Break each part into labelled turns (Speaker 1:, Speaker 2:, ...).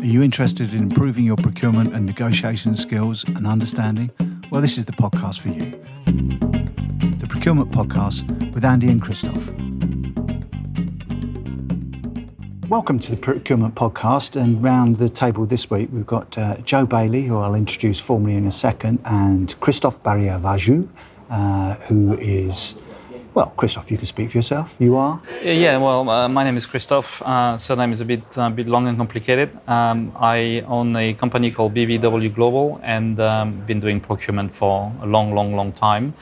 Speaker 1: Are you interested in improving your procurement and negotiation skills and understanding? Well, this is the podcast for you. The Procurement Podcast with Andy and Christophe. Welcome to the Procurement Podcast. And round the table this week, we've got uh, Jo Bailey, who I'll introduce formally in a second, and Christophe Barriere-Varju, uh, who is well, Christophe, you can speak for yourself. You are?
Speaker 2: Yeah, well, uh, my name is Christophe. Uh, surname is a bit, uh, bit long and complicated. Um, I own a company called BVW Global and um, been doing procurement for a long, long, long time.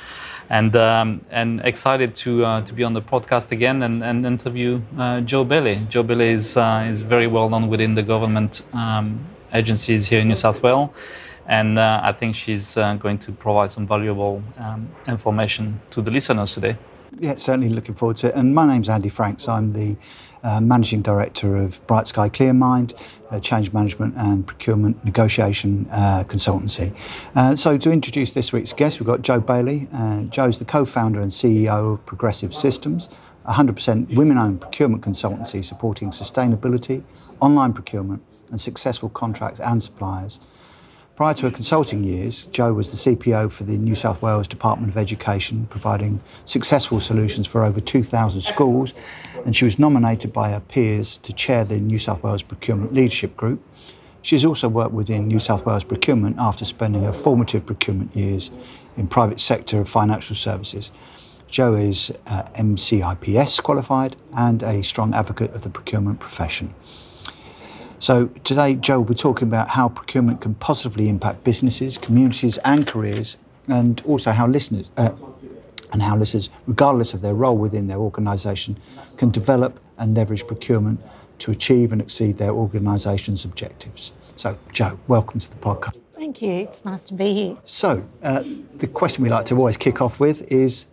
Speaker 2: And, um, and excited to, uh, to be on the podcast again and, and interview uh, Jo Bailey. Jo Bailey is, uh, is very well known within the government um, agencies here in New South Wales and uh, I think she's uh, going to provide some valuable um, information to the listeners today.
Speaker 1: Yeah, certainly looking forward to it. And my name's Andy Franks. I'm the uh, Managing Director of Bright Sky Clearmind, uh, Change Management and Procurement Negotiation uh, Consultancy. Uh, so, to introduce this week's guest, we've got Jo Bailey. Uh, Jo's the co founder and CEO of Progressive Systems, 100% women owned procurement consultancy supporting sustainability, online procurement, and successful contracts and suppliers. Prior to her consulting years, Jo was the CPO for the New South Wales Department of Education, providing successful solutions for over 2,000 schools, and she was nominated by her peers to chair the New South Wales Procurement Leadership Group. She's also worked within New South Wales procurement after spending her formative procurement years in private sector of financial services. Jo is uh, MCIPS qualified and a strong advocate of the procurement profession. So today, Jo, we're talking about how procurement can positively impact businesses, communities, and careers, and also how listeners uh, and how listeners, regardless of their role within their organisation, can develop and leverage procurement to achieve and exceed their organisation's objectives. So, Jo, welcome to the podcast.
Speaker 3: Thank you. It's nice to be here.
Speaker 1: So, uh, the question we like to always kick off with is,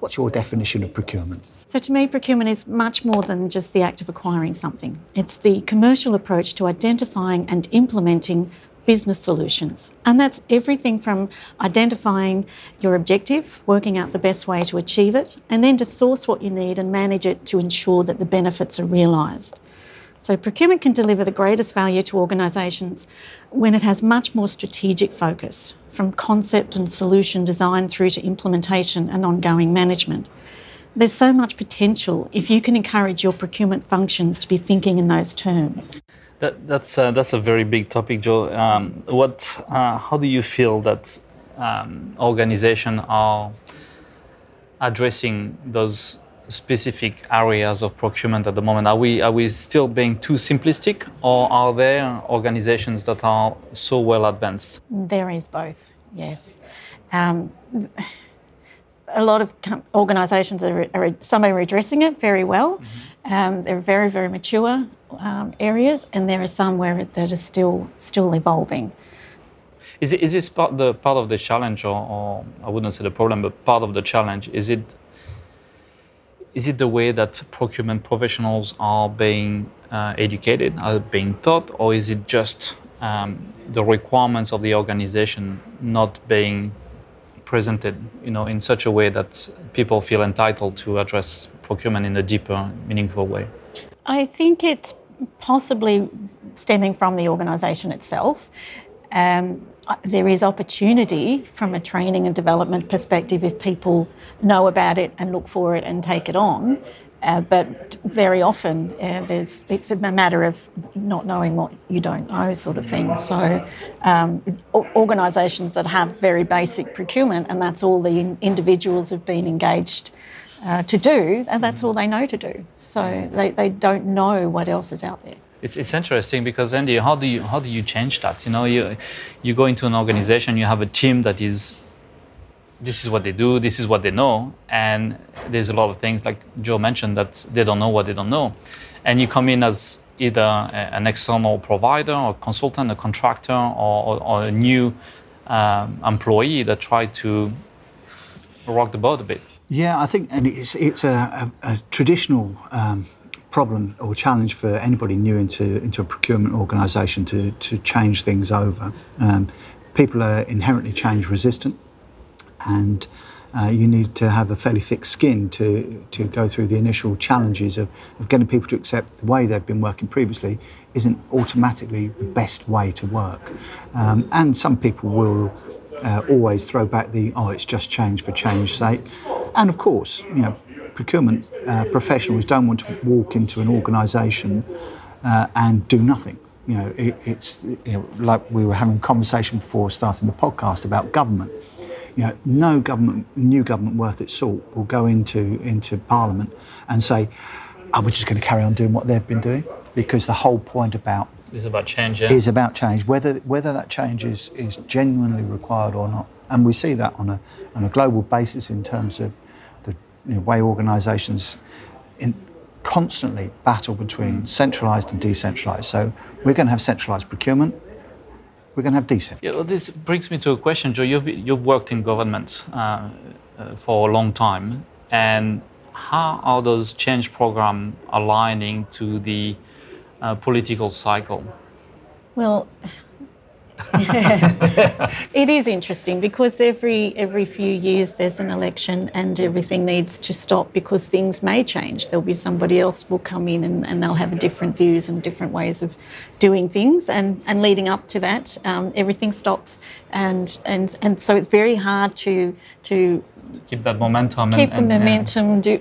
Speaker 1: what's your definition of procurement?
Speaker 3: So, to me, procurement is much more than just the act of acquiring something. It's the commercial approach to identifying and implementing business solutions. And that's everything from identifying your objective, working out the best way to achieve it, and then to source what you need and manage it to ensure that the benefits are realised. So, procurement can deliver the greatest value to organisations when it has much more strategic focus, from concept and solution design through to implementation and ongoing management there's so much potential if you can encourage your procurement functions to be thinking in those terms.
Speaker 2: That, that's uh, that's a very big topic, Jo. Um, what? Uh, how do you feel that um, organizations are addressing those specific areas of procurement at the moment? Are we are we still being too simplistic, or are there organizations that are so well advanced?
Speaker 3: There is both. Yes. Um, a lot of organisations are, are, some are addressing it very well. Mm-hmm. Um, they're very very mature um, areas, and there are some where that are still still evolving.
Speaker 2: Is, it, is this part the part of the challenge, or, or I wouldn't say the problem, but part of the challenge? Is it is it the way that procurement professionals are being uh, educated, are being taught, or is it just um, the requirements of the organization not being presented you know, in such a way that people feel entitled to address procurement in a deeper, meaningful way?
Speaker 3: I think it's possibly stemming from the organisation itself. Um, there is opportunity from a training and development perspective if people know about it and look for it and take it on. Uh, but very often uh, it's a matter of not knowing what you don't know, sort of thing. So, um, organisations that have very basic procurement, and that's all the individuals have been engaged uh, to do, and that's all they know to do. So they, they don't know what else is out there.
Speaker 2: It's, it's interesting because Andy, how do you how do you change that? You know, you you go into an organisation, you have a team that is this is what they do, this is what they know, and there's a lot of things like Jo mentioned that they don't know what they don't know, and you come in as either an external provider or consultant, a contractor, or, or, or a new um, employee that try to rock the boat a bit.
Speaker 1: Yeah, I think, and it's it's a, a, a traditional. Um, problem or challenge for anybody new into into a procurement organisation to to change things over. Um, people are inherently change resistant and Uh, you need to have a fairly thick skin to, to go through the initial challenges of, of getting people to accept the way they've been working previously isn't automatically the best way to work. Um, and some people will uh, always throw back the, oh, it's just change for change's sake. And of course, you know, procurement uh, professionals don't want to walk into an organisation uh, and do nothing. You know, it, it's you know, like we were having a conversation before starting the podcast about government. You know, no government, new government worth its salt will go into into Parliament and say, "Oh, we're just going to carry on doing what they've been doing," because the whole point about
Speaker 2: is about change. Yeah?
Speaker 1: is about change, whether whether that change is, is genuinely required or not. And we see that on a on a global basis in terms of the you know, way organisations in, constantly battle between centralised and decentralised. So we're going to have centralised procurement. We're going to have decent.
Speaker 2: Yeah, well, this brings me to a question, Jo. You've, you've worked in government uh, uh, for a long time, and how are those change programs aligning to the uh, political cycle?
Speaker 3: Well, it is interesting because every every few years there's an election and everything needs to stop because things may change. There'll be somebody else will come in and, and they'll have different views and different ways of doing things. And, and leading up to that, um, everything stops. And, and and so it's very hard to to
Speaker 2: keep that momentum.
Speaker 3: Keep
Speaker 2: and,
Speaker 3: the
Speaker 2: and,
Speaker 3: momentum. Do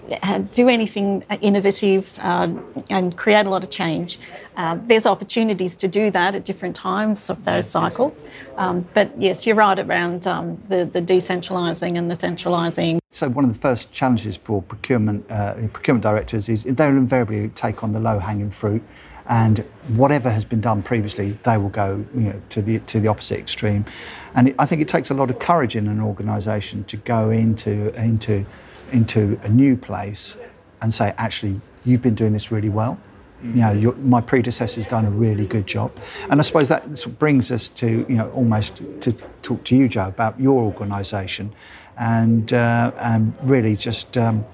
Speaker 3: do anything innovative uh, and create a lot of change. Uh, there's opportunities to do that at different times of those cycles. Um, but yes, you're right around um, the the decentralising and the centralising.
Speaker 1: So one of the first challenges for procurement uh, procurement directors is they'll invariably take on the low hanging fruit and whatever has been done previously, they will go you know, to the to the opposite extreme. And it, I think it takes a lot of courage in an organisation to go into into into a new place and say, actually, you've been doing this really well. You know, your, my predecessor's done a really good job, and I suppose that brings us to you know almost to talk to you, Jo, about your organisation, and uh, and really just um,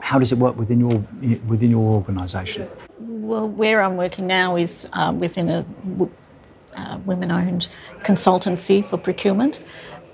Speaker 1: how does it work within your within your organisation?
Speaker 3: Well, where I'm working now is uh, within a uh, women-owned consultancy for procurement.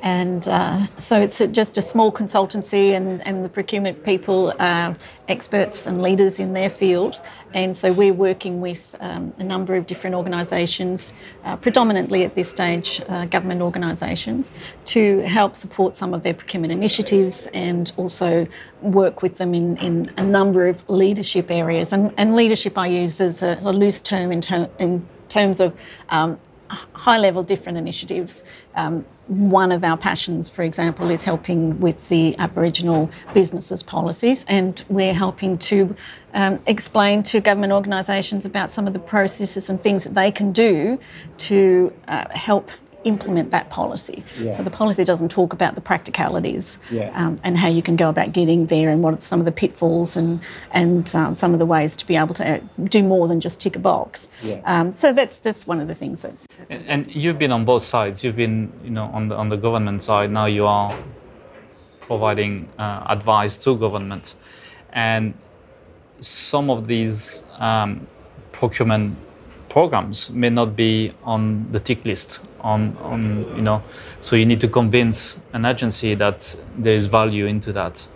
Speaker 3: And uh, so it's a, just a small consultancy, and, and the procurement people are experts and leaders in their field. And so we're working with um, a number of different organisations, uh, predominantly at this stage uh, government organisations, to help support some of their procurement initiatives and also work with them in, in a number of leadership areas. And, and leadership I use as a, a loose term in, ter- in terms of um, high level different initiatives. Um, one of our passions, for example, is helping with the Aboriginal businesses policies, and we're helping to um, explain to government organisations about some of the processes and things that they can do to uh, help implement that policy. Yeah. So the policy doesn't talk about the practicalities yeah. um, and how you can go about getting there and what are some of the pitfalls and and um, some of the ways to be able to uh, do more than just tick a box. Yeah. Um, so that's that's one of the things that.
Speaker 2: And, and, you've been on both sides. You've been you know on the on the government side. Now you are providing uh, advice to government, and some of these um, procurement programs may not be on the tick list on, on you know. So you need to convince an agency that there is value into that.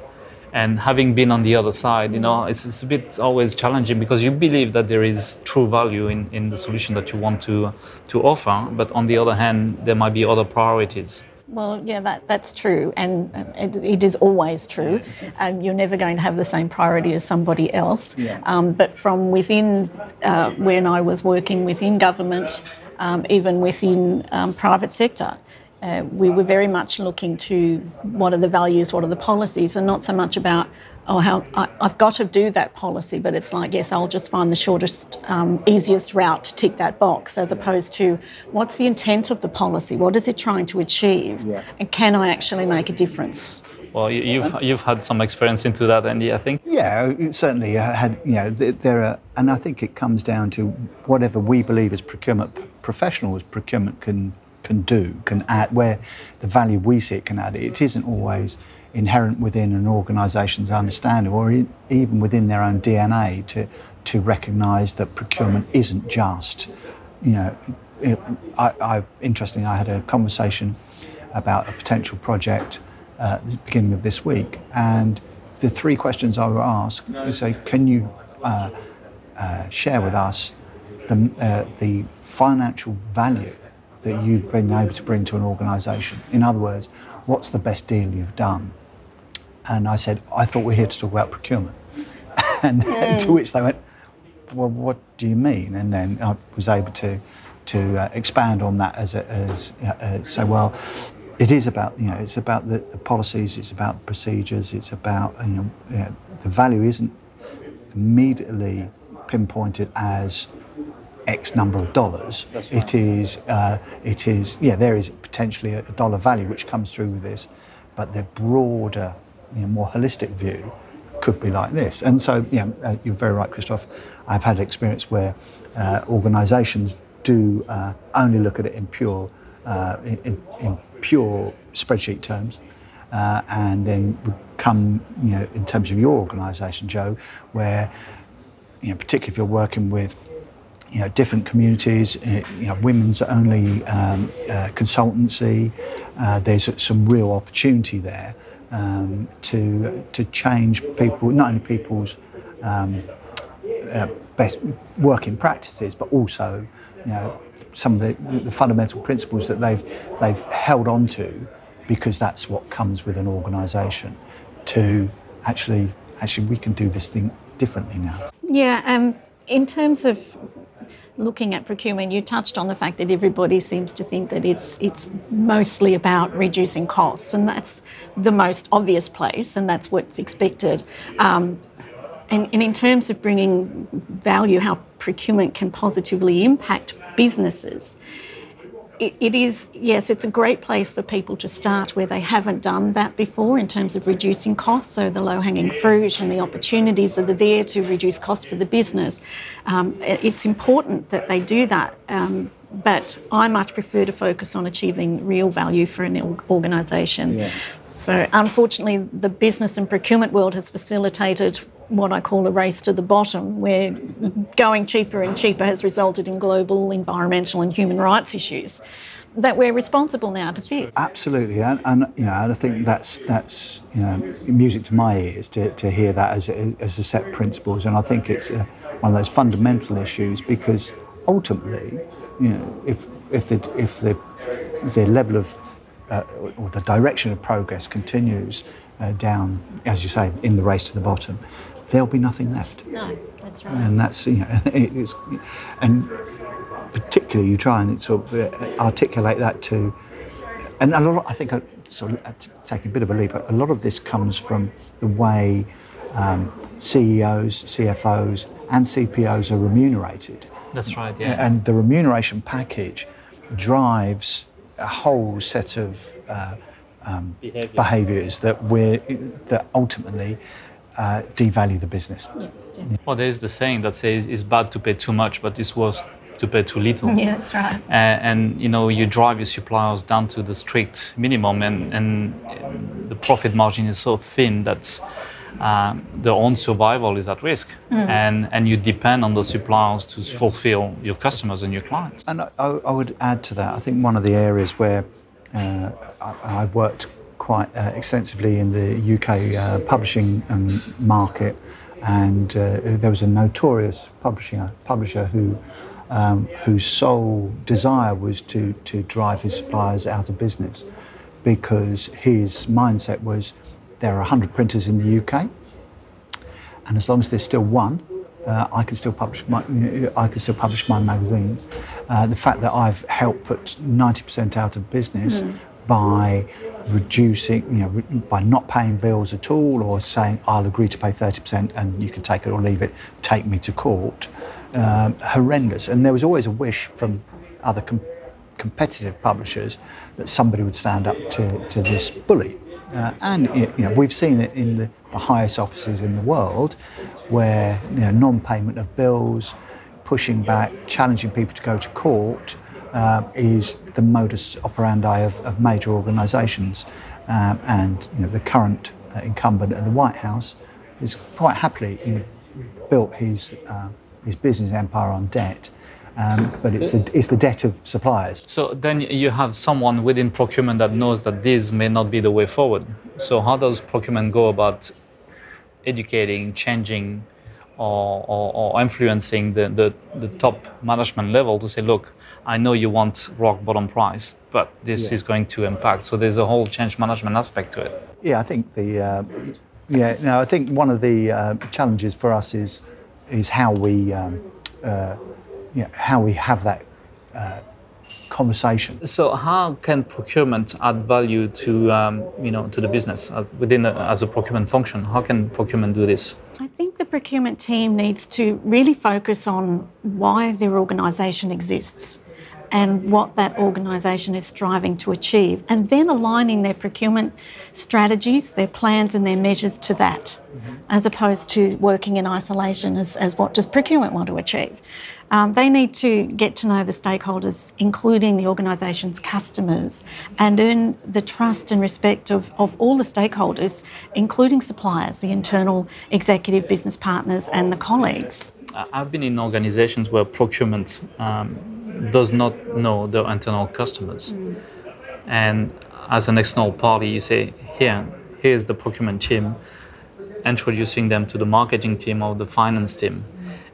Speaker 2: And having been on the other side you know it's, it's a bit always challenging because you believe that there is true value in, in the solution that you want to to offer. But on the other hand there might be other priorities
Speaker 3: well, yeah, that, that's true, and it, it is always true. Um, you're never going to have the same priority as somebody else. Um, but from within, uh, when I was working within government, um, even within um, private sector, uh, we were very much looking to what are the values, what are the policies, and not so much about oh, how I, have got to do that policy, but it's like, yes, I'll just find the shortest, um, easiest route to tick that box, as opposed to what's the intent of the policy? What is it trying to achieve? Yeah. And can I actually make a difference?
Speaker 2: Well, you've you've had some experience into that, Andy. I think.
Speaker 1: Yeah, certainly. I had you know there are, and I think it comes down to whatever we believe as procurement professionals, procurement can can do, can add where the value we see it can add. It isn't always inherent within an organisation's understanding or even within their own DNA to, to recognise that procurement isn't just, you know, it, I, I, interestingly, I had a conversation about a potential project uh, the beginning of this week. And the three questions I were asked is say, can you uh, uh, share with us the, uh, the financial value that you've been able to bring to an organisation? In other words, what's the best deal you've done? And I said, I thought we are here to talk about procurement. and mm. to which they went, well, what do you mean? And then I was able to to uh, expand on that as, a, as uh, say, well, it is about you know it's about the, the policies, it's about procedures, it's about you know, you know the value isn't immediately pinpointed as X number of dollars. Right. It is, uh, it is, yeah, there is potentially a dollar value which comes through with this, but the broader, you know, more holistic view could be like this. And so, yeah, uh, you're very right, Christophe. I've had experience where uh, organisations do uh, only look at it in pure, uh, in, in, pure spreadsheet terms, uh, and then come, you know, in terms of your organisation, Jo, where, you know, particularly if you're working with you know, different communities, uh, you know, women's only um, uh, consultancy. Uh, there's some real opportunity there um, to to change people, not only people's um, uh, best working practices, but also you know some of the, the fundamental principles that they've they've held on to, because that's what comes with an organisation. To actually, actually, we can do this thing differently now.
Speaker 3: Yeah. Um, in terms of looking at procurement, you touched on the fact that everybody seems to think that it's it's mostly about reducing costs, and that's the most obvious place, and that's what's expected. Um, and, and in terms of bringing value, how procurement can positively impact businesses it, it is, yes, it's a great place for people to start where they haven't done that before in terms of reducing costs. So the low hanging fruit and the opportunities that are there to reduce costs for the business. Um, it's important that they do that. Um, but I much prefer to focus on achieving real value for an organisation. Yeah. So, unfortunately, the business and procurement world has facilitated what I call a race to the bottom, where going cheaper and cheaper has resulted in global environmental and human rights issues that we're responsible now to fix.
Speaker 1: Absolutely, and, and you know, and I think that's that's you know, music to my ears to, to hear that as a, as a set of principles, and I think it's a, one of those fundamental issues because ultimately, you know, if if the if the the level of uh, or the direction of progress continues uh, down, as you say, in the race to the bottom, there'll be nothing left.
Speaker 3: No, that's right.
Speaker 1: And that's you know, it's and particularly you try and sort of uh, articulate that to, and a lot. I think I sort of taking a bit of a leap. A lot of this comes from the way um, CEOs, CFOs, and CPOs are remunerated.
Speaker 2: That's right. Yeah.
Speaker 1: And the remuneration package drives a whole set of uh, um, Behavior. behaviours that we're that ultimately uh, devalue the business.
Speaker 3: Yes, definitely.
Speaker 2: Well, there's the saying that says it's bad to pay too much, but it's worse to pay too little.
Speaker 3: Yeah, that's right.
Speaker 2: Uh, and you know, you drive your suppliers down to the strict minimum, and, and the profit margin is so thin that um, their own survival is at risk, mm. and and you depend on the suppliers to fulfill your customers and your clients.
Speaker 1: And I, I would add to that. I think one of the areas where uh, I, I worked quite uh, extensively in the UK uh, publishing um, market, and uh, there was a notorious publisher publisher who. Um, whose sole desire was to, to drive his suppliers out of business because his mindset was there are 100 printers in the UK, and as long as there's still one, uh, I can still publish my I can still publish my magazines. Uh, the fact that I've helped put 90% out of business mm. by reducing, you know, by not paying bills at all, or saying I'll agree to pay 30% and you can take it or leave it, take me to court, um, horrendous. And there was always a wish from other com- competitive publishers that somebody would stand up to, to this bully. Uh, and you know, we've seen it in the, the highest offices in the world, where you know, non-payment of bills, pushing back, challenging people to go to court, uh, is the modus operandi of, of major organisations. Um, and you know, the current uh, incumbent at the White House is quite happily you know, built his, uh, his business empire on debt. um, but it's the, it's the debt of suppliers.
Speaker 2: So then you have someone within procurement that knows that this may not be the way forward. So how does procurement go about educating, changing, or, or, or influencing the, the, the, top management level to say, look, I know you want rock bottom price, but this yeah. is going to impact. So there's a whole change management aspect to it.
Speaker 1: Yeah, I think the uh, yeah. No, I think one of the uh, challenges for us is is how we um, uh, know, how we have that uh, conversation.
Speaker 2: So, how can procurement add value to um, you know to the business uh, within a, as a procurement function? How can procurement do this?
Speaker 3: I think the procurement team needs to really focus on why their organisation exists and what that organisation is striving to achieve, and then aligning their procurement strategies, their plans, and their measures to that, mm-hmm. as opposed to working in isolation as, as what does procurement want to achieve. Um, they need to get to know the stakeholders, including the organisation's customers, and earn the trust and respect of, of all the stakeholders, including suppliers, the internal executive business partners, and the colleagues.
Speaker 2: I've been in organisations where procurement um, does not know their internal customers. Mm. And as an external party, you say, here, here's the procurement team, introducing them to the marketing team or the finance team.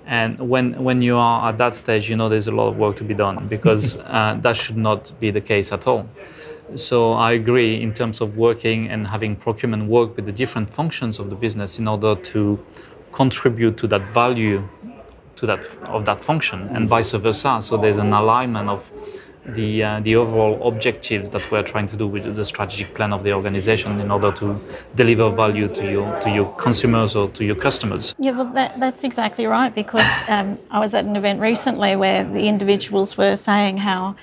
Speaker 2: And when, when you are at that stage, you know there's a lot of work to be done because uh, that should not be the case at all. So I agree in terms of working and having procurement work with the different functions of the business in order to contribute to that value to that of that function and vice versa. So there's an alignment of the, uh, the overall objectives that we're trying to do with the strategic plan of the organization in order to deliver value to your to your consumers or to your customers.
Speaker 3: Yeah, well, that, that's exactly right because um, I was at an event recently where the individuals were saying how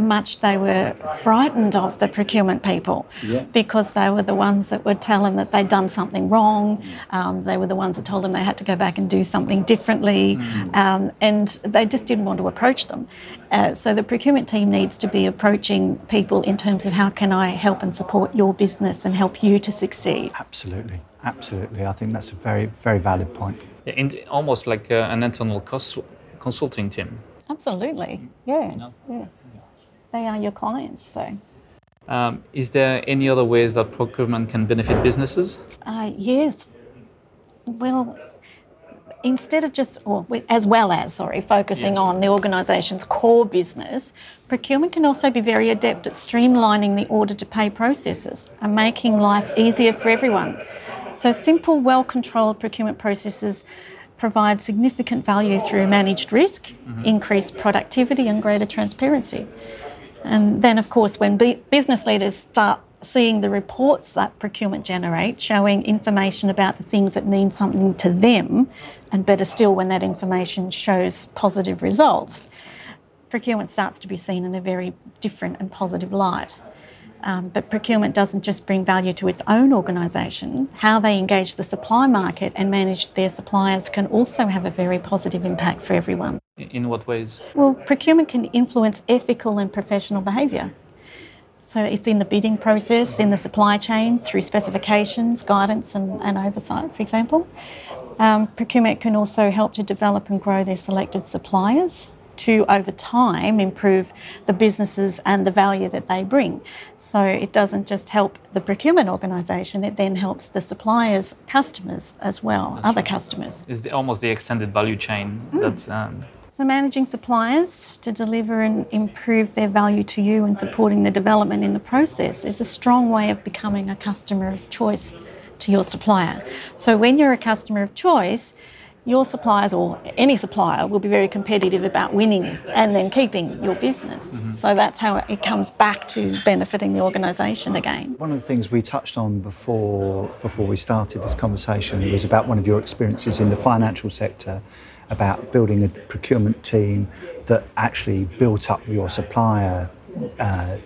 Speaker 3: much they were frightened of the procurement people yeah. because they were the ones that would tell them that they'd done something wrong. Um, they were the ones that told them they had to go back and do something differently, mm. um, and they just didn't want to approach them. Uh, so the procurement team needs to be approaching people in terms of how can I help and support your business and help you to succeed.
Speaker 1: Absolutely, absolutely. I think that's a very, very valid point.
Speaker 2: Yeah, almost like uh, an internal consulting team.
Speaker 3: Absolutely, yeah. You know? yeah they are your clients. So.
Speaker 2: Um, is there any other ways that procurement can benefit businesses?
Speaker 3: Uh, yes. Well, instead of just, or as well as, sorry, focusing yes. on the organisation's core business, procurement can also be very adept at streamlining the order to pay processes and making life easier for everyone. So, simple, well controlled procurement processes provide significant value through managed risk, mm-hmm. increased productivity, and greater transparency. And then, of course, when business leaders start seeing the reports that procurement generates, showing information about the things that mean something to them, and better still, when that information shows positive results, procurement starts to be seen in a very different and positive light. Um, but procurement doesn't just bring value to its own organisation. How they engage the supply market and manage their suppliers can also have a very positive impact for everyone.
Speaker 2: In what ways?
Speaker 3: Well, procurement can influence ethical and professional behaviour. So it's in the bidding process, in the supply chain, through specifications, guidance, and, and oversight, for example. Um, procurement can also help to develop and grow their selected suppliers to, over time, improve the businesses and the value that they bring. So it doesn't just help the procurement organisation, it then helps the suppliers, customers as well, That's other right. customers.
Speaker 2: It's the, almost the extended value chain mm. that's. Um,
Speaker 3: so, managing suppliers to deliver and improve their value to you and supporting the development in the process is a strong way of becoming a customer of choice to your supplier. So, when you're a customer of choice, your suppliers or any supplier will be very competitive about winning and then keeping your business. Mm-hmm. So that's how it comes back to benefiting the organisation again.
Speaker 1: One of the things we touched on before before we started this conversation was about one of your experiences in the financial sector about building a procurement team that actually built up your supplier uh,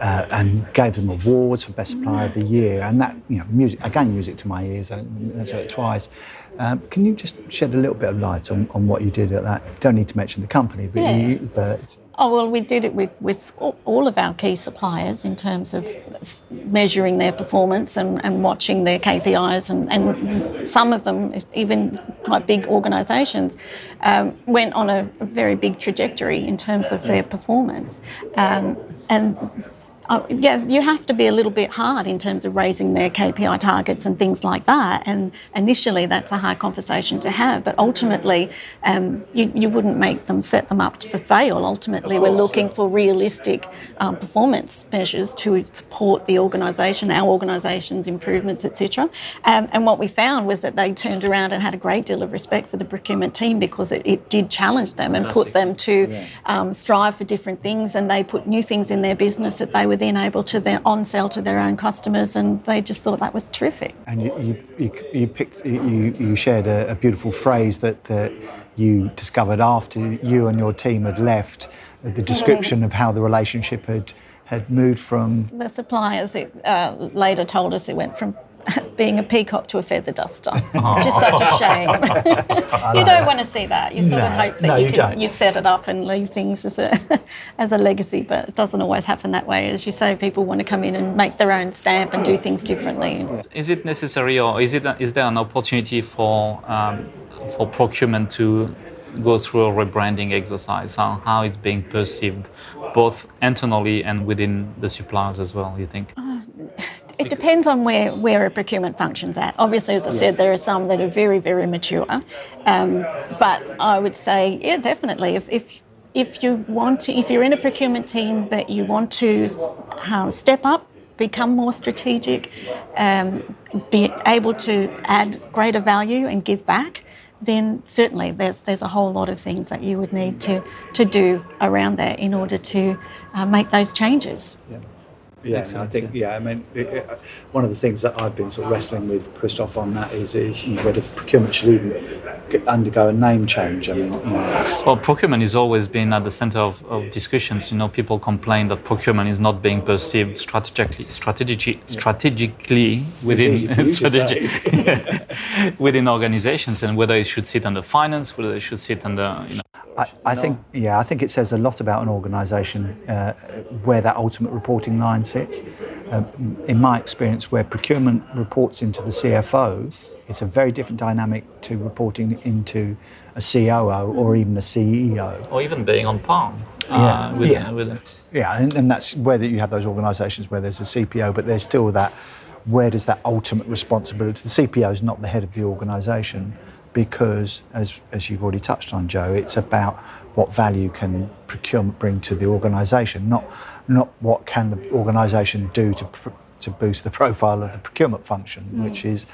Speaker 1: uh, and gave them awards for best supplier of the year. And that, you know, music again, music to my ears. I said it twice. Um, can you just shed a little bit of light on, on what you did at that? You don't need to mention the company, but,
Speaker 3: yeah.
Speaker 1: you, but
Speaker 3: Oh, well, we did it with, with all of our key suppliers in terms of measuring their performance and, and watching their KPIs. And, and some of them, even quite big organisations, um, went on a, a, very big trajectory in terms of their performance. Um, and uh, yeah, you have to be a little bit hard in terms of raising their KPI targets and things like that. And initially, that's a hard conversation to have. But ultimately, um, you, you wouldn't make them set them up for fail. Ultimately, we're looking for realistic um, performance measures to support the organisation, our organisation's improvements, etc. Um, and what we found was that they turned around and had a great deal of respect for the procurement team because it, it did challenge them and put them to um, strive for different things, and they put new things in their business that they were then able to then on sell to their own customers, and they just thought that was terrific.
Speaker 1: And you, you, you, you picked, you, you shared a, a, beautiful phrase that uh, you discovered after you and your team had left, the description of how the relationship had had moved from
Speaker 3: the suppliers. It, uh, later told us it went from being a peacock to a feather duster, which is such a shame. you don't want to see that. You sort no, of hope that
Speaker 1: no,
Speaker 3: you,
Speaker 1: you,
Speaker 3: can, you set it up and leave things as a as a legacy, but it doesn't always happen that way. As you say, people want to come in and make their own stamp and do things differently.
Speaker 2: Is it necessary, or is it is there an opportunity for um, for procurement to go through a rebranding exercise on how it's being perceived, both internally and within the suppliers as well? You think? Uh,
Speaker 3: it depends on where, where a procurement function's at. Obviously, as I said, there are some that are very, very mature. Um, but I would say, yeah, definitely. If, if, if you want to, if you're in a procurement team that you want to um, step up, become more strategic, um, be able to add greater value and give back, then certainly there's there's a whole lot of things that you would need to to do around that in order to uh, make those changes.
Speaker 1: Yeah. Yeah, I think yeah. I mean, it, it, one of the things that I've been sort of wrestling with Christophe on that is is you know, whether procurement should even undergo a name change. I mean, you know.
Speaker 2: well, procurement has always been at the center of, of, discussions. You know, people complain that procurement is not being perceived strategically, strategy, strategically within strategy, within organizations, and whether it should sit under finance, whether it should sit under you know,
Speaker 1: I, I think, yeah, I think it says a lot about an organisation uh, where that ultimate reporting line Um, in my experience, where procurement reports into the CFO, it's a very different dynamic to reporting into a COO or even a CEO.
Speaker 2: Or even being on par. Uh, yeah, with,
Speaker 1: yeah. With yeah and, and that's where you have those organisations where there's a CPO, but there's still that where does that ultimate responsibility? The CPO is not the head of the organisation because, as, as you've already touched on, Jo, it's about what value can procurement bring to the organisation, not, not what can the organisation do to, to boost the profile of the procurement function, mm. which is,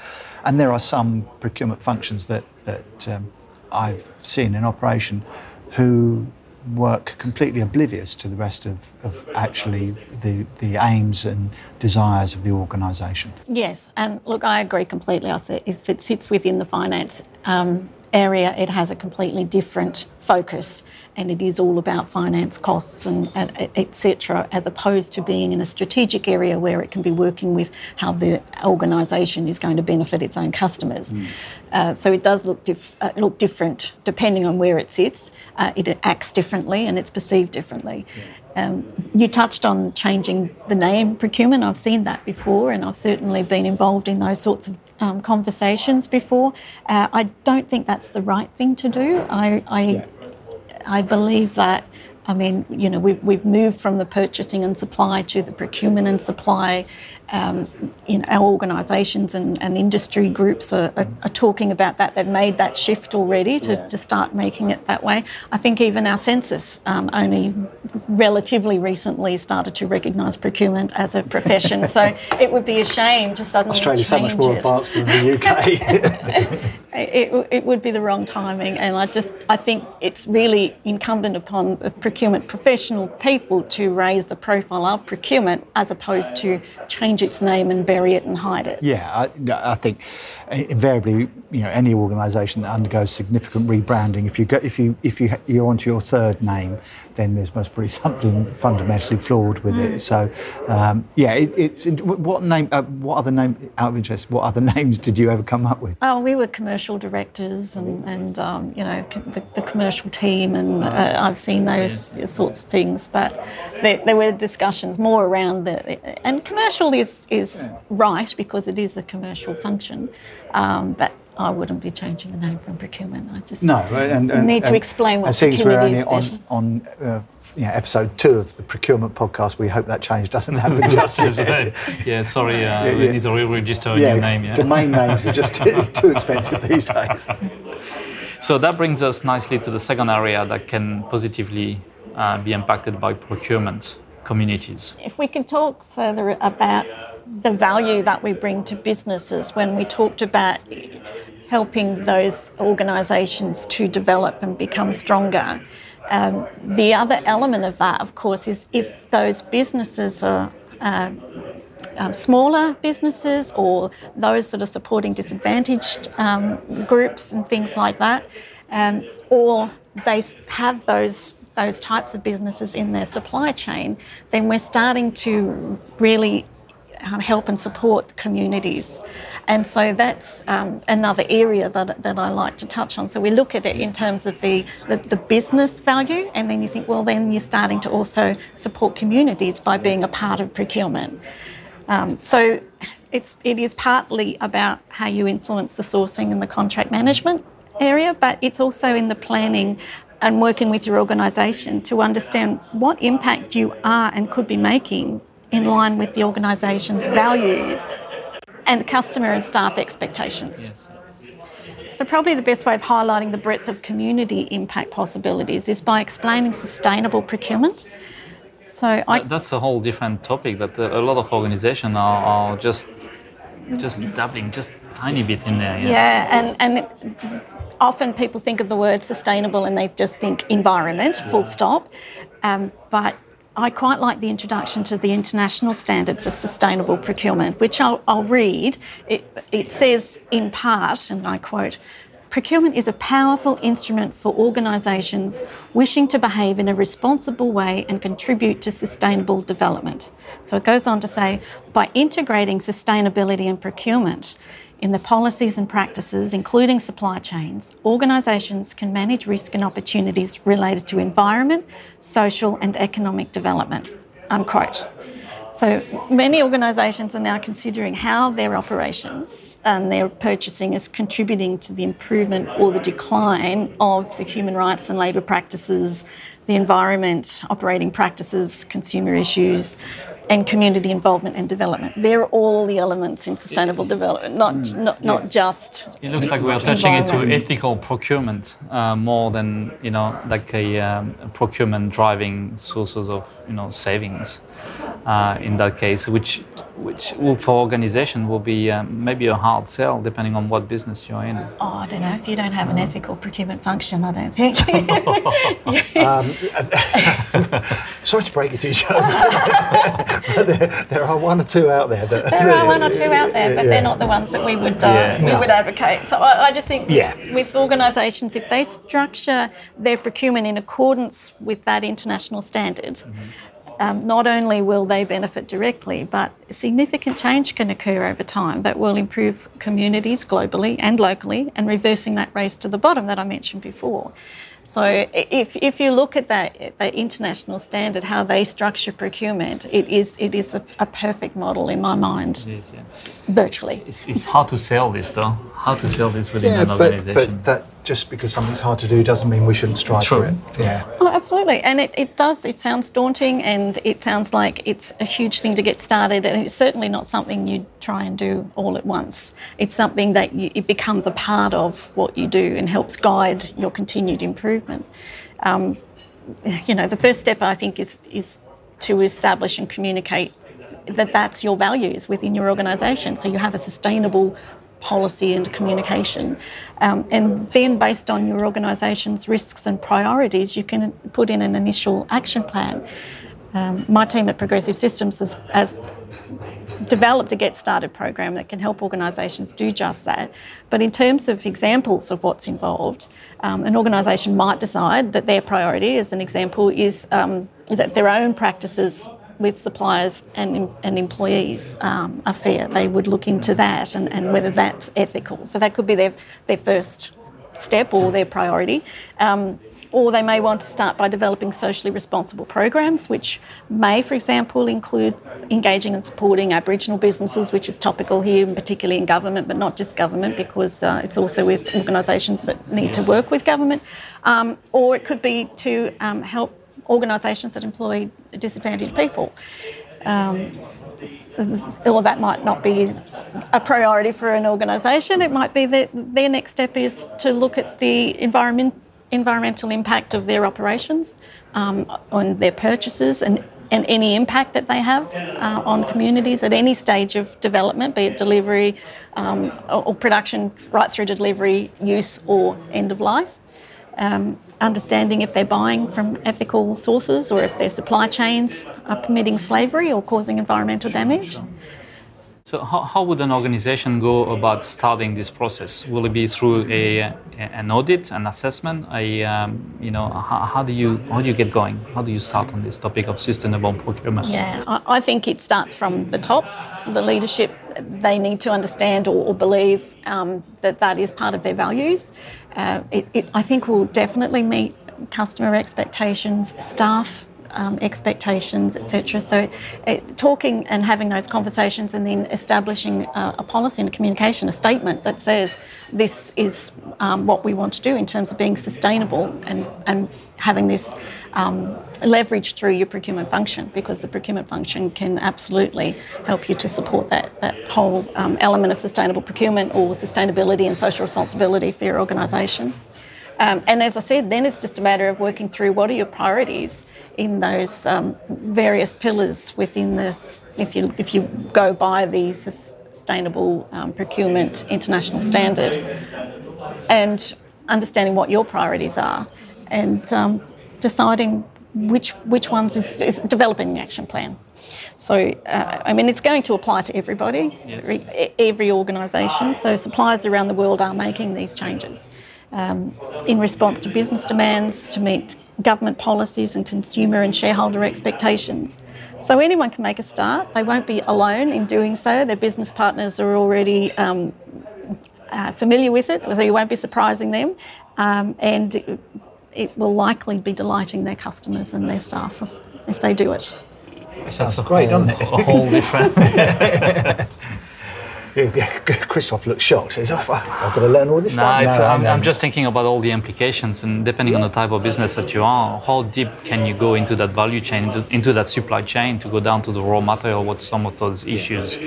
Speaker 1: and there are some procurement functions that, that um, I've seen in operation who work completely oblivious to the rest of, of actually the, the aims and desires of the organisation.
Speaker 3: Yes, and look, I agree completely. I say if it sits within the finance um, area, it has a completely different focus and it is all about finance costs and, and etc as opposed to being in a strategic area where it can be working with how the organisation is going to benefit its own customers mm. uh, so it does look, dif- uh, look different depending on where it sits uh, it acts differently and it's perceived differently yeah. Um, you touched on changing the name procurement. I've seen that before, and I've certainly been involved in those sorts of um, conversations before. Uh, I don't think that's the right thing to do. I, I, yeah. I believe that I mean, you know, we've, we've moved from the purchasing and supply to the procurement and supply. Um, you know, our organisations and, and, industry groups are, are, are, talking about that. They've made that shift already to, yeah. to start making it that way. I think even our census um, only relatively recently started to recognise procurement as a profession. so it would be a shame to suddenly
Speaker 1: Australia's so much more
Speaker 3: it.
Speaker 1: advanced than the UK.
Speaker 3: it, it would be the wrong timing, and I just I think it's really incumbent upon the procurement professional people to raise the profile of procurement as opposed to change its name and bury it and hide it.
Speaker 1: Yeah, I, I think invariably, you know, any organisation that undergoes significant rebranding, if you go, if you if you you're onto your third name, then there's must be something fundamentally flawed with it. So, um, yeah, it, it's what name? Uh, what other name? Out of interest, what other names did you ever come up with?
Speaker 3: Oh, we were commercial directors and and um, you know the, the, commercial team, and uh, I've seen those yeah. sorts of things. But there, there, were discussions more around the and commercial is is right because it is a commercial function, um, but I wouldn't be changing the name from procurement. I just
Speaker 1: no, and, and
Speaker 3: need to explain what
Speaker 1: procurement
Speaker 3: we're only
Speaker 1: is. On, on uh, episode two of the procurement podcast. We hope that change doesn't happen just yet.
Speaker 2: yeah, sorry, uh, yeah, yeah. we need to re-register a yeah, new name. Yeah.
Speaker 1: Domain names are just too expensive these days.
Speaker 2: So that brings us nicely to the second area that can positively uh, be impacted by procurement communities.
Speaker 3: If we can talk further about the value that we bring to businesses when we talked about helping those organisations to develop and become stronger. Um, the other element of that, of course, is if those businesses are uh, um, smaller businesses or those that are supporting disadvantaged um, groups and things like that, um, or they have those those types of businesses in their supply chain, then we're starting to really um, help and support communities. And so that's um, another area that, that I like to touch on. So we look at it in terms of the, the, the, business value, and then you think, well, then you're starting to also support communities by being a part of procurement. Um, so it's, it is partly about how you influence the sourcing and the contract management area, but it's also in the planning and working with your organisation to understand what impact you are and could be making in line with the organisation's values and customer and staff expectations. Yes. So, probably the best way of highlighting the breadth of community impact possibilities is by explaining sustainable procurement.
Speaker 2: So, I, that's a whole different topic that a lot of organizations are, are just just dabbling just tiny bit in there.
Speaker 3: Yeah, yeah and and often people think of the word sustainable and they just think environment, full stop. Um, but I quite like the introduction to the International Standard for Sustainable Procurement, which I'll, I'll read. It, it says, in part, and I quote, Procurement is a powerful instrument for organisations wishing to behave in a responsible way and contribute to sustainable development. So it goes on to say by integrating sustainability and procurement, in the policies and practices, including supply chains, organisations can manage risk and opportunities related to environment, social and economic development. Unquote. So many organisations are now considering how their operations and their purchasing is contributing to the improvement or the decline of the human rights and labour practices, the environment, operating practices, consumer issues, and community involvement and development. They're all the elements in sustainable development, not mm. not, not yeah. just.
Speaker 2: It looks like we're touching into ethical procurement uh, more than you know like a, um, a procurement driving sources of you know savings uh, in that case, which which will, for organization will be um, maybe a hard sell depending on what business you're in.
Speaker 3: Oh, I don't know. If you don't have an ethical procurement function, I don't think.
Speaker 1: um, sorry to break it to you, Jo. there, there, are one or two out there. That,
Speaker 3: there are one or two out there, but yeah. they're not the ones that we would uh, yeah. we no. would advocate. So I, I just think yeah. with organisations, if they structure their procurement in accordance with that international standard. Mm-hmm um, not only will they benefit directly, but significant change can occur over time that will improve communities globally and locally and reversing that race to the bottom that I mentioned before. So if, if you look at that, that international standard, how they structure procurement, it is it is a, a perfect model in my mind. It is, yeah. Virtually.
Speaker 2: It's, it's hard to sell this though. How to sell this within yeah, an organization.
Speaker 1: But, but that just because something's hard to do doesn't mean we shouldn't strive True. for it.
Speaker 3: Yeah. Oh, absolutely. And it, it does, it sounds daunting and it sounds like it's a huge thing to get started and it's certainly not something you try and do all at once. It's something that you, it becomes a part of what you do and helps guide your continued improvement. Um, you know, the first step I think is, is to establish and communicate that that's your values within your organisation. So you have a sustainable policy and communication. Um, and then, based on your organisation's risks and priorities, you can put in an initial action plan. Um, my team at Progressive Systems, has, as developed a Get Started program that can help organisations do just that. But in terms of examples of what's involved, um, an organisation might decide that their priority, as an example, is um, that their own practices with suppliers and, and employees um, are fair. They would look into that and, and whether that's ethical. So that could be their, their first step or their priority. Um, or they may want to start by developing socially responsible programs, which may, for example, include engaging and supporting Aboriginal businesses, which is topical here, and particularly in government, but not just government, because uh, it's also with organisations that need to work with government. Um, or it could be to um, help organisations that employ disadvantaged people. Um, or that might not be a priority for an organisation. It might be that their next step is to look at the environment, environmental impact of their operations, um, on their purchases, and, and any impact that they have uh, on communities at any stage of development, be it delivery um, or, production, right through to delivery, use, or end of life. Um, understanding if they're buying from ethical sources or if their supply chains are permitting slavery or causing environmental damage.
Speaker 2: So, how, how would an organization go about starting this process? Will it be through a, an audit, an assessment? A, um, you know, how, how, do you how do you get going? How do you start on this topic of sustainable procurement?
Speaker 3: Yeah, I, I think it starts from the top. The leadership they need to understand or, or believe um, that that is part of their values. Uh, it, it, I think will definitely meet customer expectations, staff um, expectations, etc. So, uh, talking and having those conversations, and then establishing a, a, policy and a communication, a statement that says this is um, what we want to do in terms of being sustainable, and and having this um, leverage through your procurement function, because the procurement function can absolutely help you to support that that whole um, element of sustainable procurement or sustainability and social responsibility for your organisation. Um, and as I said, then it's just a matter of working through what are your priorities in those um, various pillars within this. If you if you go by the sustainable um, procurement international standard, and understanding what your priorities are, and um, deciding which which ones is, is developing an action plan. So, uh, I mean, it's going to apply to everybody, yes. every, every organisation. So, suppliers around the world are making these changes um, in response to business demands, to meet government policies and consumer and shareholder expectations. So anyone can make a start. They won't be alone in doing so. Their business partners are already um, uh, familiar with it, so you won't be surprising them. Um, and it, it, will likely be delighting their customers and their staff if they do it.
Speaker 4: Sounds great, doesn't it?
Speaker 2: A whole different.
Speaker 4: Christophe looks shocked. Says, oh, "I've got to learn all this
Speaker 2: nah,
Speaker 4: stuff."
Speaker 2: No, I'm, I'm, just thinking about all the implications, and depending yeah. on the type of business that you are, how deep can you go into that value chain, into that supply chain, to go down to the raw material? What some of those issues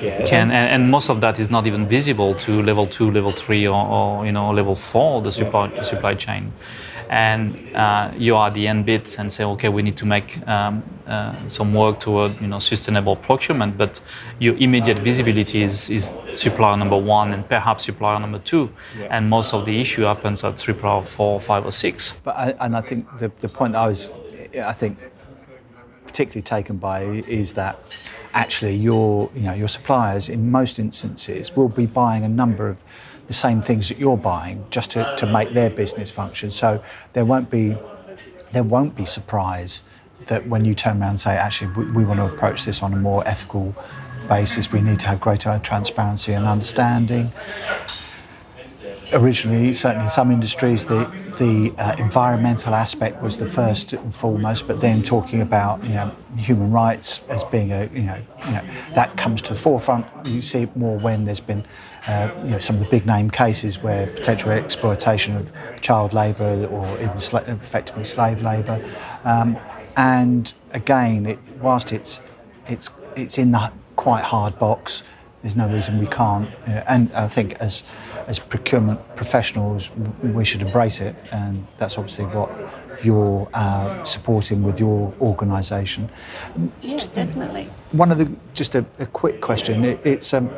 Speaker 2: yeah. can, and, and, most of that is not even visible to level two, level three, or, or you know, level four, the supply yeah. supply chain and uh, you are the end bit and say, okay, we need to make um, uh, some work toward you know sustainable procurement, but your immediate visibility is, is supplier number one and perhaps supplier number two, yeah. and most of the issue happens at supplier four, five, or six.
Speaker 1: But I, and I think the, the point I was, I think, particularly taken by is that actually your you know your suppliers in most instances will be buying a number of the same things that you're buying just to, to make their business function. So there won't be there won't be surprise that when you turn around and say, actually, we, we want to approach this on a more ethical basis, we need to have greater transparency and understanding. Originally, certainly in some industries, the, the uh, environmental aspect was the first and foremost, but then talking about you know, human rights as being a, you know, you know, that comes to the forefront. You see it more when there's been uh, you know, some of the big name cases where potential exploitation of child labour or even sla- effectively slave labour. Um, and again, it, whilst it's, it's, it's in the quite hard box, there's no reason we can't. Uh, and I think as, as procurement professionals, we should embrace it. And that's obviously what you're uh, supporting with your organisation.
Speaker 3: Yeah, definitely.
Speaker 1: One of the just a, a quick question. It, it's um,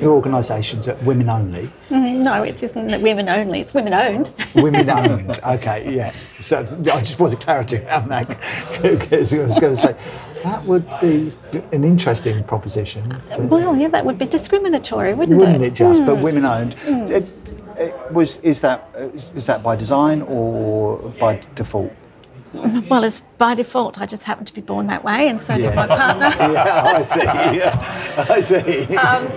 Speaker 1: your organisation's at women only.
Speaker 3: Mm, no, it isn't women only. It's women owned.
Speaker 1: women owned. Okay, yeah. So I just wanted clarity around that because I was going to say that would be an interesting proposition.
Speaker 3: Well, yeah, that would be discriminatory, wouldn't,
Speaker 1: Wouldn't
Speaker 3: it?
Speaker 1: it just?
Speaker 3: Mm.
Speaker 1: But women owned. It, it was is that is that by design or by default?
Speaker 3: Well, it's by default. I just happened to be born that way, and so did my partner.
Speaker 1: yeah, I see. Yeah, I see.
Speaker 3: Um,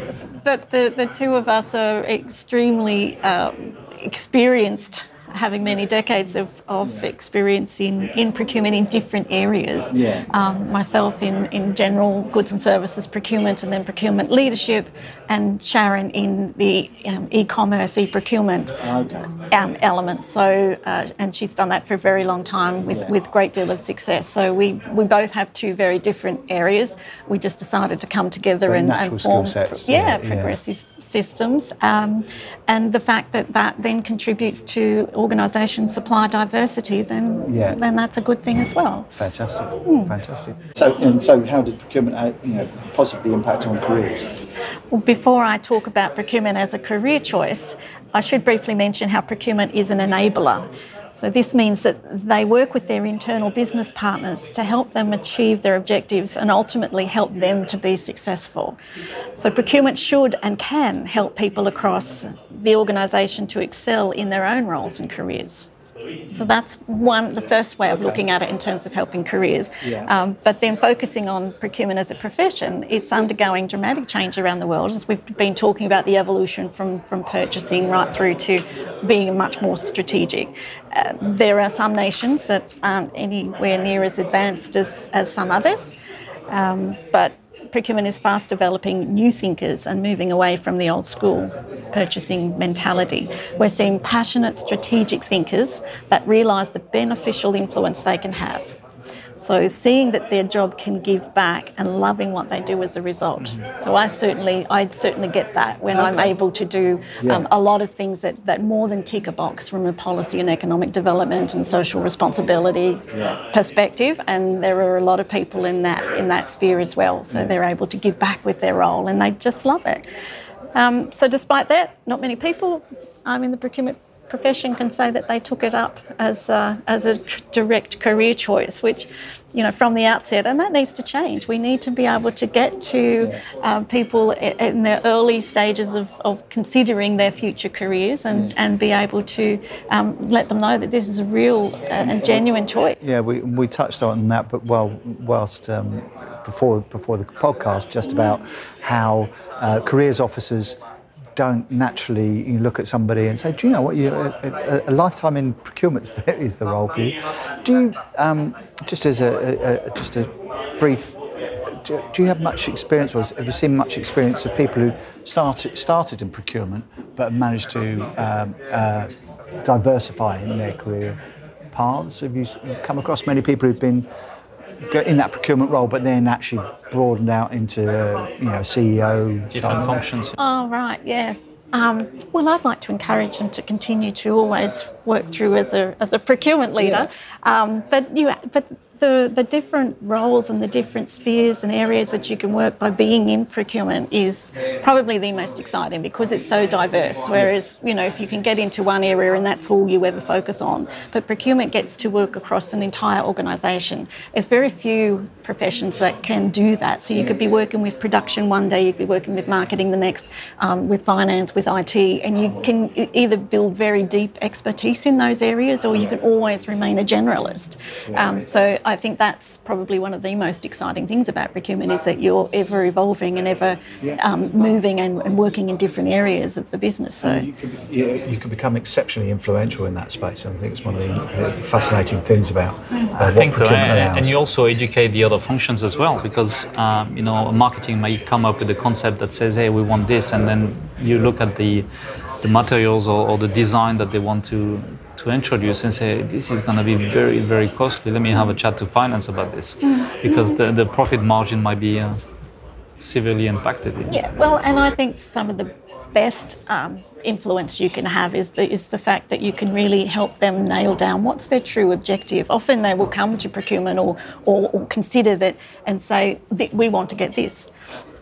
Speaker 3: but the, the two of us are extremely um, experienced, having many decades of, of experience in, in procurement in different areas.
Speaker 1: Yeah.
Speaker 3: Um, myself in, in general goods and services procurement and then procurement leadership, and Sharon in the um, e-commerce, e-procurement
Speaker 1: Okay.
Speaker 3: um, elements. So, uh, and she's done that for a very long time with,
Speaker 1: Yeah.
Speaker 3: with great deal of success. So we, we both have two very different areas. We just decided to come together
Speaker 1: Very
Speaker 3: and,
Speaker 1: natural
Speaker 3: and
Speaker 1: skill
Speaker 3: form,
Speaker 1: sets,
Speaker 3: yeah,
Speaker 1: yeah, yeah.
Speaker 3: progressive systems. Um, and the fact that that then contributes to organisation supply diversity, then
Speaker 1: Yeah.
Speaker 3: then that's a good thing as well.
Speaker 1: Fantastic, fantastic. So, and so, how did procurement, uh, you know, positively impact on careers?
Speaker 3: Well, before I talk about procurement as a career choice, I should briefly mention how procurement is an enabler. So, this means that they work with their internal business partners to help them achieve their objectives and ultimately help them to be successful. So, procurement should and can help people across the organisation to excel in their own roles and careers. So that's one, the first way of looking at it in terms of helping careers.
Speaker 1: Yeah.
Speaker 3: Um, but then focusing on procurement as a profession, it's undergoing dramatic change around the world. As we've been talking about the evolution from, from purchasing right through to being much more strategic. Uh, there are some nations that aren't anywhere near as advanced as, as some others, um, but procurement is fast developing new thinkers and moving away from the old school purchasing mentality. We're seeing passionate strategic thinkers that realise the beneficial influence they can have. So seeing that their job can give back and loving what they do as a result. So I certainly, I certainly get that when I'm able to do
Speaker 1: Yeah.
Speaker 3: um, a lot of things that, that more than tick a box from a policy and economic development and social responsibility perspective. And there are a lot of people in that in that sphere as well. So they're able to give back with their role and they just love it. Um, so despite that, not many people I'm in the procurement profession can say that they took it up as a, as a direct career choice, which, you know, from the outset, and that needs to change. We need to be able to get to um, people in their early stages of, of considering their future careers and, and be able to um, let them know that this is a real uh, and genuine choice.
Speaker 1: Yeah, we, we touched on that, but well, whilst um, before before the podcast, just about how uh, careers officers don't naturally you look at somebody and say, do you know what, you, a, a, a lifetime in procurement is the, role for you. Do you, um, just as a, a, just a brief, do, do you have much experience, or have you seen much experience of people who started started in procurement but have managed to um, uh, diversify in their career paths? Have you come across many people who've been in that procurement role, but then actually broadened out into uh, you know CEO
Speaker 2: different functions.
Speaker 3: Oh, right, yeah. Um, well, I'd like to encourage them to continue to always work through as a, as a procurement leader. Um, but you, but the, the different roles and the different spheres and areas that you can work by being in procurement is probably the most exciting because it's so diverse. Whereas, you know, if you can get into one area and that's all you ever focus on, but procurement gets to work across an entire organisation. There's very few professions that can do that. So you could be working with production one day, you could be working with marketing the next, um, with finance, with IT, and you can either build very deep expertise in those areas or you can always remain a generalist. Um, so I think that's probably one of the most exciting things about procurement is that you're ever evolving and ever um, moving and, and working in different areas of the business. So.
Speaker 1: You could, yeah, you could become exceptionally influential in that space. I think it's one of the, the fascinating things about uh,
Speaker 2: I
Speaker 1: what
Speaker 2: think so,
Speaker 1: procurement
Speaker 2: and, and you also educate the other functions as well, because um, you know marketing might come up with a concept that says, "Hey, we want this," and then you look at the the materials or, or the design that they want to to introduce and say, "This is going to be very, very costly. Let me have a chat to finance about this," because the, the profit margin might be. Uh, severely impacted.
Speaker 3: Yeah, well, and I think some of the best um, influence you can have is the, is the fact that you can really help them nail down what's their true objective. Often they will come to procurement or, or, or consider that and say, we want to get this.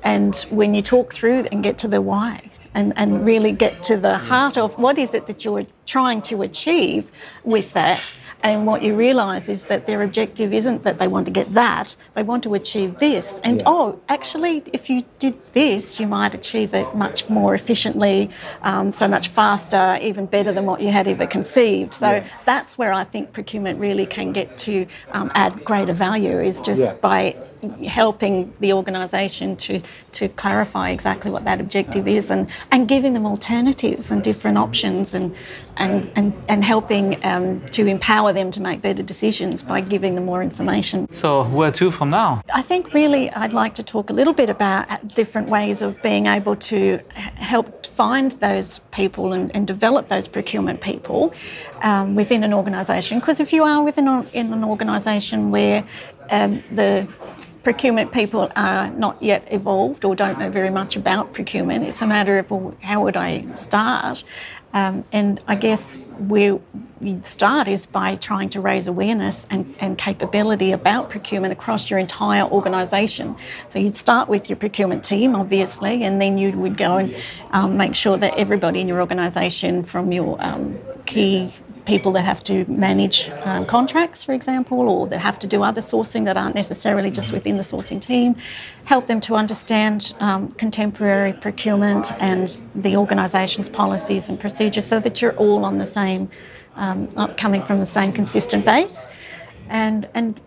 Speaker 3: And when you talk through and get to the why, and, and really get to the heart of what is it that you're trying to achieve with that. And what you realise is that their objective isn't that they want to get that, they want to achieve this. And yeah. oh, actually, if you did this, you might achieve it much more efficiently, um, so much faster, even better than what you had ever conceived. So yeah. that's where I think procurement really can get to um, add greater value, is just yeah. by helping the organisation to, to clarify exactly what that objective is and, and giving them alternatives and different options and, and, and, and helping um, to empower them to make better decisions by giving them more information.
Speaker 2: So, where to from now?
Speaker 3: I think really I'd like to talk a little bit about different ways of being able to help find those people and, and develop those procurement people um, within an organisation. Because if you are within in an organisation where um, the procurement people are not yet evolved or don't know very much about procurement. It's a matter of well, how would I start? Um, and I guess where we start is by trying to raise awareness and, and capability about procurement across your entire organisation. So you'd start with your procurement team, obviously, and then you would go and um, make sure that everybody in your organisation, from your um, key people that have to manage um, contracts, for example, or that have to do other sourcing that aren't necessarily just within the sourcing team, help them to understand um, contemporary procurement and the organisation's policies and procedures so that you're all on the same, um, coming from the same consistent base and and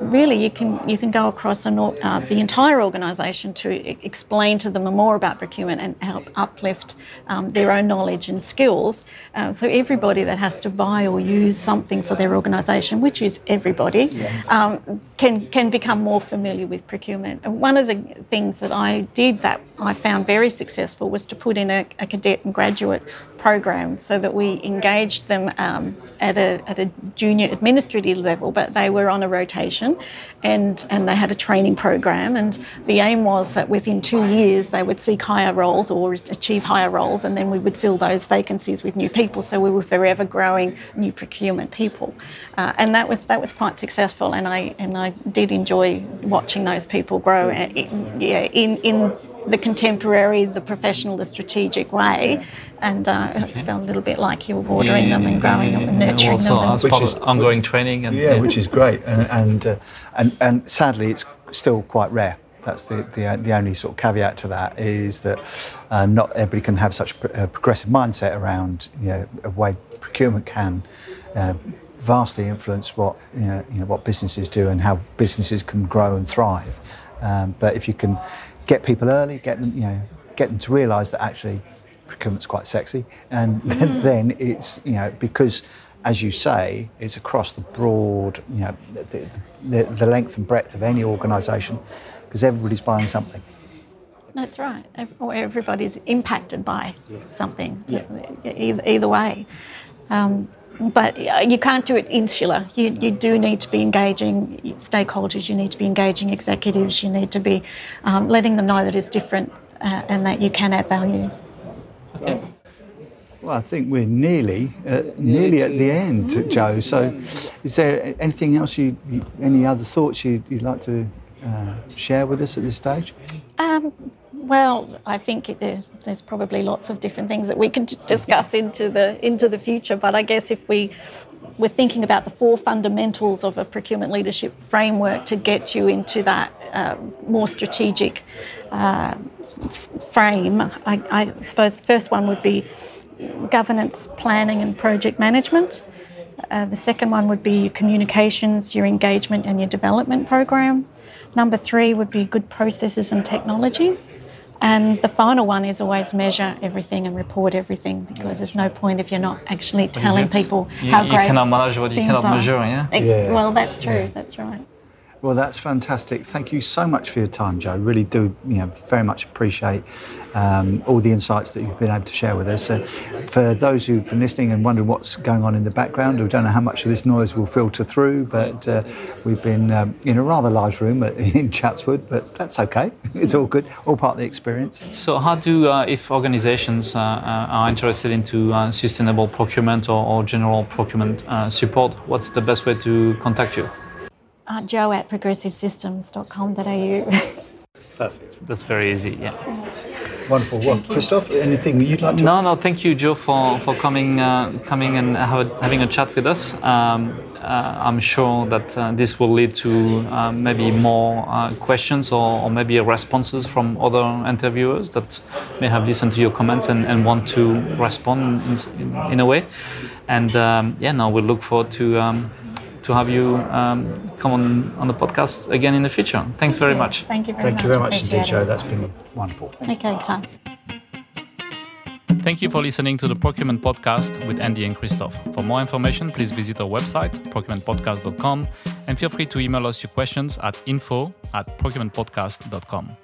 Speaker 3: really you can you can go across an, uh, the entire organisation to explain to them more about procurement and help uplift um, their own knowledge and skills. Uh, so everybody that has to buy or use something for their organisation, which is everybody, um, can can become more familiar with procurement. And one of the things that I did that I found very successful was to put in a, a cadet and graduate program so that we engaged them um, at, a, at a junior administrative level, but they were on a rotation and, and they had a training program. And the aim was that within two years they would seek higher roles or achieve higher roles, and then we would fill those vacancies with new people. So we were forever growing new procurement people. Uh, and that was, that was quite successful, and I, and I did enjoy watching those people grow uh, yeah, in, in the contemporary, the professional, the strategic way, and uh, okay. it felt a little bit like you were watering yeah, them and growing them and nurturing
Speaker 2: also,
Speaker 3: them.
Speaker 2: And, which is ongoing training, and
Speaker 1: yeah, yeah, which is great, and and, uh, and and sadly, it's still quite rare. That's the, the, the only sort of caveat to that is that uh, not everybody can have such a progressive mindset around you know a way procurement can. Uh, vastly influence what you know, you know, what businesses do and how businesses can grow and thrive. Um, but if you can get people early, get them, you know, get them to realise that actually procurement's quite sexy, and mm. then it's you know because as you say, it's across the broad, you know, the, the, the length and breadth of any organisation, because everybody's buying something.
Speaker 3: That's right. Everybody's impacted by yeah. something, yeah. Either, either way. Um, but you can't do it insular. You, you do need to be engaging stakeholders, you need to be engaging executives, you need to be um, letting them know that it's different uh, and that you can add value.
Speaker 1: Okay. Well, I think we're nearly uh, nearly at the end, Jo. So, is there anything else you, you any other thoughts you'd, you'd like to uh, share with us at this stage?
Speaker 3: Um, well, I think there's, there's probably lots of different things that we could discuss into the into the future. But I guess if we we're thinking about the four fundamentals of a procurement leadership framework to get you into that uh, more strategic uh, frame. I, I, suppose the first one would be governance, planning, and project management. Uh, the second one would be your communications, your engagement, and your development program. Number three would be good processes and technology. And the final one is always measure everything and report everything because there's no point if you're not actually telling people
Speaker 2: you,
Speaker 3: how
Speaker 2: you
Speaker 3: great
Speaker 2: cannot manage what you cannot
Speaker 3: are.
Speaker 2: measure. Yeah?
Speaker 3: yeah. Well, that's true. That's right.
Speaker 1: Well, that's fantastic. Thank you so much for your time, Jo. Really do, you know, very much appreciate um, all the insights that you've been able to share with us. Uh, for those who've been listening and wondering what's going on in the background, we don't know how much of this noise will filter through, but uh, we've been um, in a rather large room at, in Chatswood, but that's okay. It's all good, all part of the experience.
Speaker 2: So, how do, uh, if organizations uh, uh, are interested into uh, sustainable procurement or, or general procurement support, what's the best way to contact you?
Speaker 3: Uh, jo at progressivesystems.com.au.
Speaker 1: Perfect.
Speaker 2: That's very easy, yeah.
Speaker 1: Wonderful. Well, Christophe, anything you'd like to?
Speaker 2: No, no. Thank you, Jo, for for coming uh, coming and have a, having a chat with us. Um, uh, I'm sure that uh, this will lead to uh, maybe more uh, questions or, or, maybe responses from other interviewers that may have listened to your comments and, and want to respond in, in, in a way. And um, yeah, now we look forward to. Um, to have you um, come on, on the podcast again in the future. Thanks very much.
Speaker 3: Thank you very
Speaker 1: Thank
Speaker 3: much.
Speaker 1: you very much indeed, Jo. That's been wonderful.
Speaker 3: Thank okay, time.
Speaker 2: Thank you for listening to the Procurement Podcast with Andy and Christophe. For more information, please visit our website, procurementpodcast.com, and feel free to email us your questions at info at procurementpodcast.com.